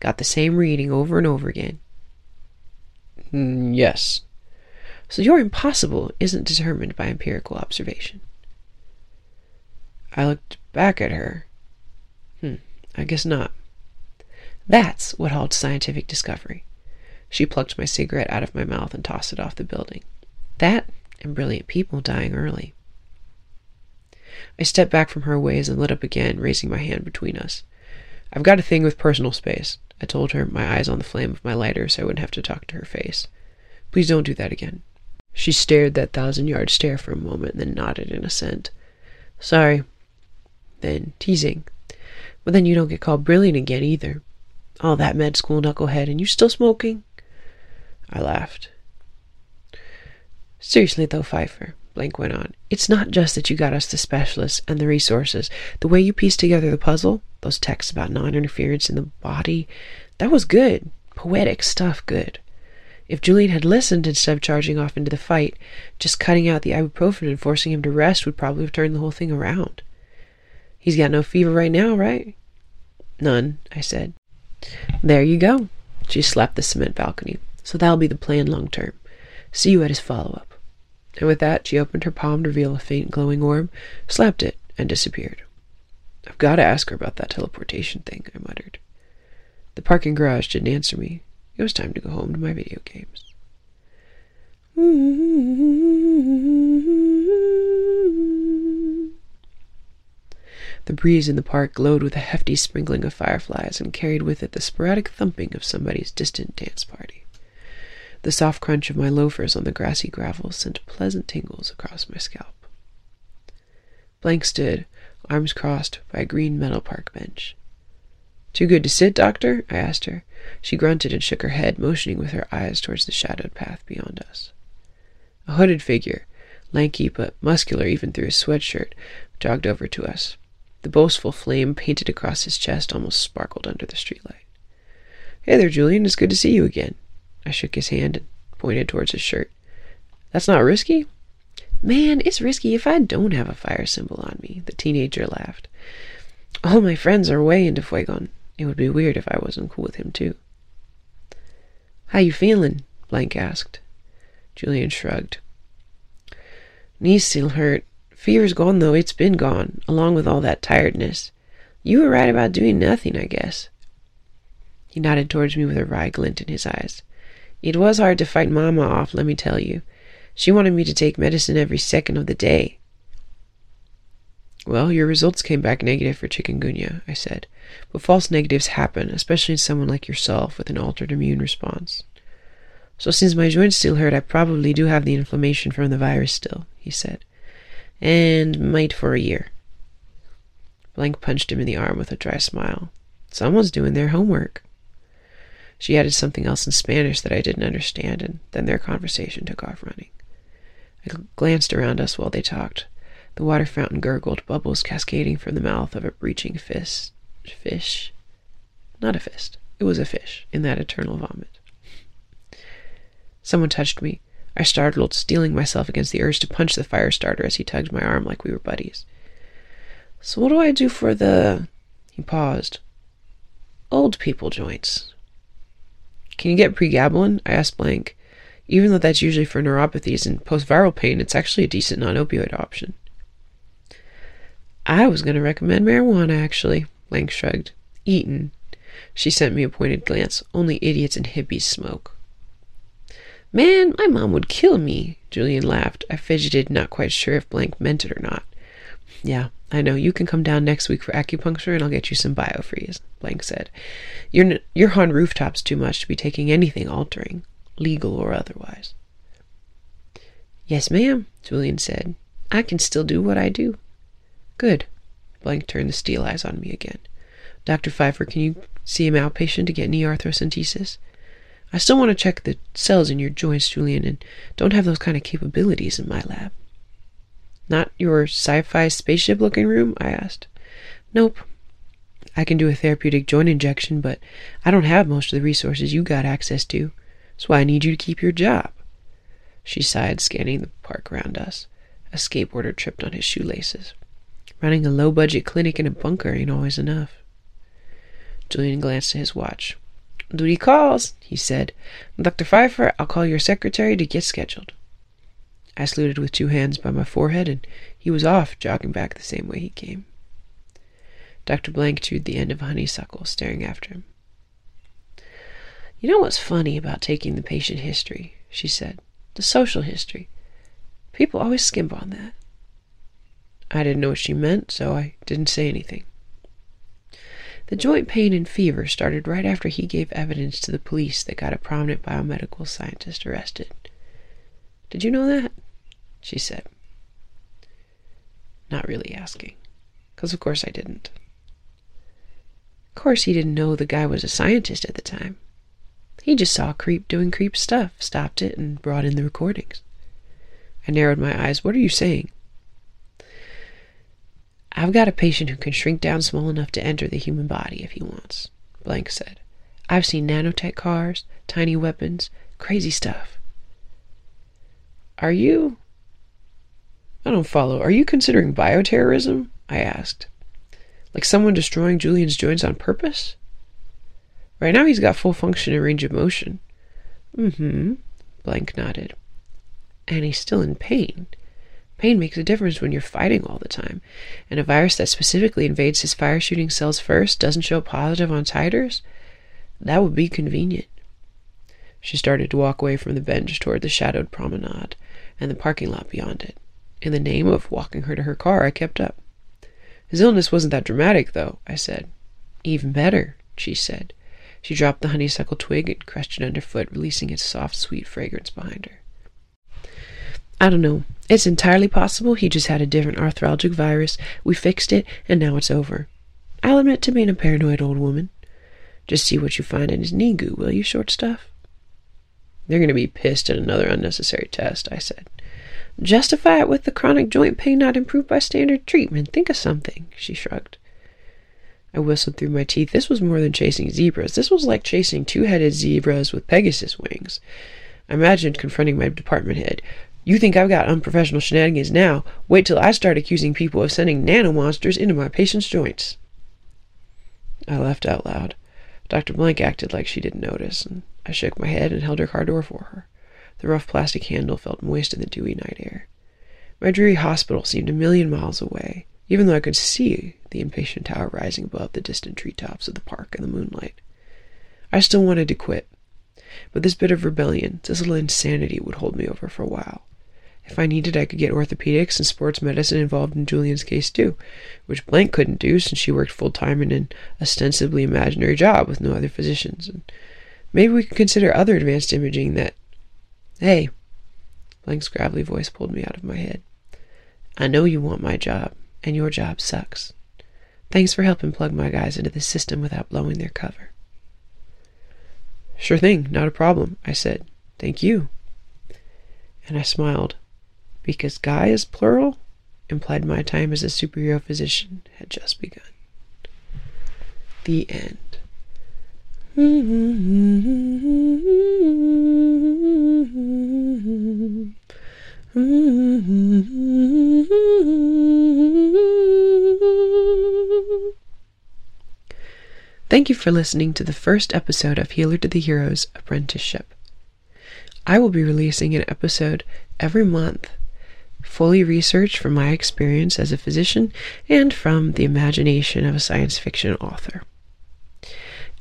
got the same reading over and over again. Mm, yes. So your impossible isn't determined by empirical observation. I looked back at her. I guess not. That's what halts scientific discovery. She plucked my cigarette out of my mouth and tossed it off the building. That and brilliant people dying early. I stepped back from her ways and lit up again, raising my hand between us. I've got a thing with personal space, I told her, my eyes on the flame of my lighter so I wouldn't have to talk to her face. Please don't do that again. She stared that thousand yard stare for a moment then nodded in assent. Sorry. Then, teasing. But then you don't get called brilliant again either. All that med school knucklehead, and you still smoking? I laughed. Seriously, though, Pfeiffer, Blank went on, it's not just that you got us the specialists and the resources. The way you pieced together the puzzle, those texts about non interference in the body, that was good. Poetic stuff, good. If Julian had listened instead of charging off into the fight, just cutting out the ibuprofen and forcing him to rest would probably have turned the whole thing around. He's got no fever right now, right? None, I said. There you go. She slapped the cement balcony. So that'll be the plan long term. See you at his follow up. And with that, she opened her palm to reveal a faint glowing orb, slapped it, and disappeared. I've got to ask her about that teleportation thing, I muttered. The parking garage didn't answer me. It was time to go home to my video games. <laughs> The breeze in the park glowed with a hefty sprinkling of fireflies and carried with it the sporadic thumping of somebody's distant dance party. The soft crunch of my loafers on the grassy gravel sent pleasant tingles across my scalp. Blank stood, arms crossed, by a green metal park bench. Too good to sit, Doctor? I asked her. She grunted and shook her head, motioning with her eyes towards the shadowed path beyond us. A hooded figure, lanky but muscular even through his sweatshirt, jogged over to us. The boastful flame painted across his chest almost sparkled under the streetlight. Hey there, Julian. It's good to see you again. I shook his hand and pointed towards his shirt. That's not risky? Man, it's risky if I don't have a fire symbol on me, the teenager laughed. All my friends are way into Fuegon. It would be weird if I wasn't cool with him, too. How you feeling? Blank asked. Julian shrugged. Knees still hurt. Fever's gone, though. It's been gone, along with all that tiredness. You were right about doing nothing, I guess. He nodded towards me with a wry glint in his eyes. It was hard to fight Mama off, let me tell you. She wanted me to take medicine every second of the day. Well, your results came back negative for chikungunya, I said. But false negatives happen, especially in someone like yourself with an altered immune response. So since my joints still hurt, I probably do have the inflammation from the virus still, he said. And might for a year. Blank punched him in the arm with a dry smile. Someone's doing their homework. She added something else in Spanish that I didn't understand, and then their conversation took off running. I glanced around us while they talked. The water fountain gurgled, bubbles cascading from the mouth of a breaching fist. Fish? Not a fist. It was a fish in that eternal vomit. Someone touched me. I startled, steeling myself against the urge to punch the fire starter as he tugged my arm like we were buddies. So, what do I do for the. He paused. Old people joints. Can you get pregabalin? I asked Blank. Even though that's usually for neuropathies and post-viral pain, it's actually a decent non-opioid option. I was going to recommend marijuana, actually, Blank shrugged. Eaten. She sent me a pointed glance. Only idiots and hippies smoke. Man, my mom would kill me, Julian laughed. I fidgeted, not quite sure if Blank meant it or not. Yeah, I know. You can come down next week for acupuncture and I'll get you some biofreeze, Blank said. You're, you're on rooftops too much to be taking anything altering, legal or otherwise. Yes, ma'am, Julian said. I can still do what I do. Good. Blank turned the steel eyes on me again. Dr. Pfeiffer, can you see an outpatient to get knee arthrocentesis? I still want to check the cells in your joints, Julian, and don't have those kind of capabilities in my lab. Not your sci fi spaceship looking room? I asked. Nope. I can do a therapeutic joint injection, but I don't have most of the resources you got access to. That's why I need you to keep your job. She sighed, scanning the park around us. A skateboarder tripped on his shoelaces. Running a low budget clinic in a bunker ain't always enough. Julian glanced at his watch. Duty calls, he said. Dr. Pfeiffer, I'll call your secretary to get scheduled. I saluted with two hands by my forehead, and he was off, jogging back the same way he came. Dr. Blank chewed the end of a honeysuckle, staring after him. You know what's funny about taking the patient history, she said. The social history. People always skimp on that. I didn't know what she meant, so I didn't say anything. The joint pain and fever started right after he gave evidence to the police that got a prominent biomedical scientist arrested. Did you know that? She said. Not really asking, because of course I didn't. Of course, he didn't know the guy was a scientist at the time. He just saw creep doing creep stuff, stopped it, and brought in the recordings. I narrowed my eyes. What are you saying? I've got a patient who can shrink down small enough to enter the human body if he wants, Blank said. I've seen nanotech cars, tiny weapons, crazy stuff. Are you. I don't follow. Are you considering bioterrorism? I asked. Like someone destroying Julian's joints on purpose? Right now he's got full function and range of motion. Mm hmm. Blank nodded. And he's still in pain. Pain makes a difference when you're fighting all the time. And a virus that specifically invades his fire shooting cells first doesn't show positive on titers? That would be convenient. She started to walk away from the bench toward the shadowed promenade and the parking lot beyond it. In the name of walking her to her car, I kept up. His illness wasn't that dramatic, though, I said. Even better, she said. She dropped the honeysuckle twig and crushed it underfoot, releasing its soft, sweet fragrance behind her. I don't know. It's entirely possible he just had a different arthralgic virus. We fixed it, and now it's over. I'll admit to being a paranoid old woman. Just see what you find in his knee goo, will you, short stuff? They're going to be pissed at another unnecessary test, I said. Justify it with the chronic joint pain not improved by standard treatment. Think of something, she shrugged. I whistled through my teeth. This was more than chasing zebras. This was like chasing two headed zebras with Pegasus wings. I imagined confronting my department head. You think I've got unprofessional shenanigans now? Wait till I start accusing people of sending nanomonsters into my patients' joints. I laughed out loud. Dr. Blank acted like she didn't notice, and I shook my head and held her car door for her. The rough plastic handle felt moist in the dewy night air. My dreary hospital seemed a million miles away, even though I could see the inpatient tower rising above the distant treetops of the park in the moonlight. I still wanted to quit, but this bit of rebellion, this little insanity, would hold me over for a while. If I needed, I could get orthopedics and sports medicine involved in Julian's case too, which Blank couldn't do since she worked full time in an ostensibly imaginary job with no other physicians. And maybe we could consider other advanced imaging that. Hey, Blank's gravelly voice pulled me out of my head. I know you want my job, and your job sucks. Thanks for helping plug my guys into the system without blowing their cover. Sure thing, not a problem, I said. Thank you. And I smiled because guy is plural implied my time as a superhero physician had just begun. The end. Thank you for listening to the first episode of Healer to the Heroes Apprenticeship. I will be releasing an episode every month fully researched from my experience as a physician and from the imagination of a science fiction author.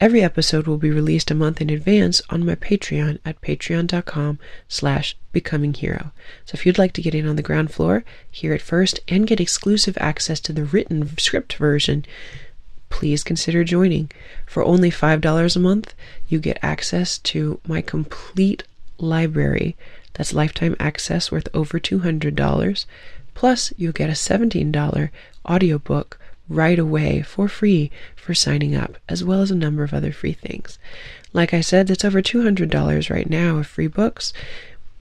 Every episode will be released a month in advance on my Patreon at patreon.com slash becominghero. So if you'd like to get in on the ground floor, hear it first, and get exclusive access to the written script version, please consider joining. For only $5 a month, you get access to my complete library that's lifetime access worth over $200. Plus, you'll get a $17 audiobook right away for free for signing up, as well as a number of other free things. Like I said, that's over $200 right now of free books,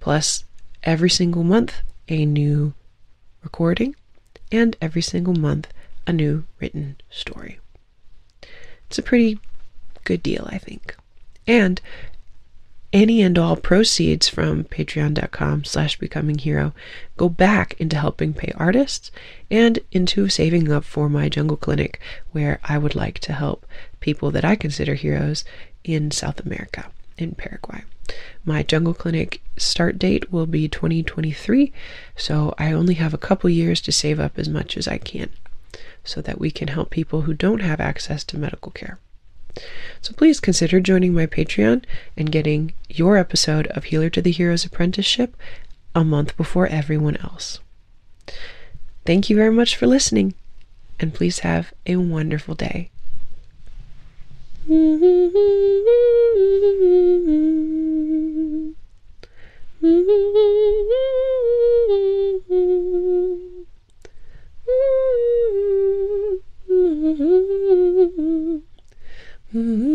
plus every single month a new recording, and every single month a new written story. It's a pretty good deal, I think. And any and all proceeds from patreon.com slash becoming hero go back into helping pay artists and into saving up for my jungle clinic where i would like to help people that i consider heroes in south america in paraguay. My jungle clinic start date will be 2023 so i only have a couple years to save up as much as i can so that we can help people who don't have access to medical care so please consider joining my Patreon and getting your episode of Healer to the Heroes Apprenticeship a month before everyone else. Thank you very much for listening, and please have a wonderful day. <laughs> Mm-hmm.